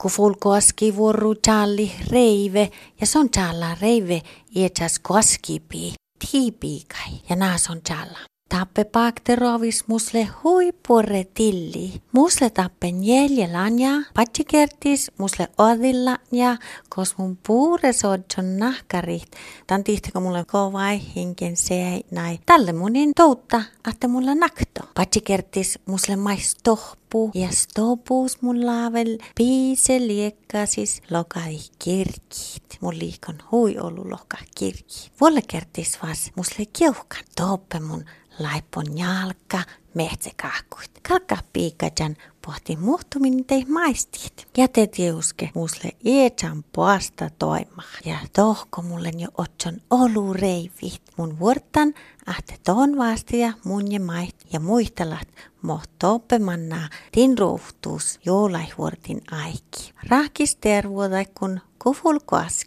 Kuful koski vuoru challi reive ja son challa reive ietsas koskipi. Tiipiikai ja naas on challa. Tappe bakterovis musle hui porre tilli. Musle tappen jäljellä ja patsikertis musle odilla ja kos mun puure sodjon nahkarit. Tän tihtikö mulle kovai hinken se näin. Tälle munin toutta, että mulla nakto. Patsikertis musle mais tohpu ja stopuus mun laavel piise liekkasis lokai kirkit. Mun liikon hui ollu loka kirki. Vuolle kertis vas musle kiuhkan. Toppe mun laipon jalka, mehtsekahkuit. Kalka piikajan pohti muhtumin tei maistit. Jätet jeuske musle ietsan poasta toima. Ja tohko mulle jo otson olu reivit. Mun vuortan ahte tohon vastia mun ja mait ja muistelat mohtoppe mannaa tin ruuhtuus joulaihuortin aiki. Rahkis tervuotai kun kuful koski.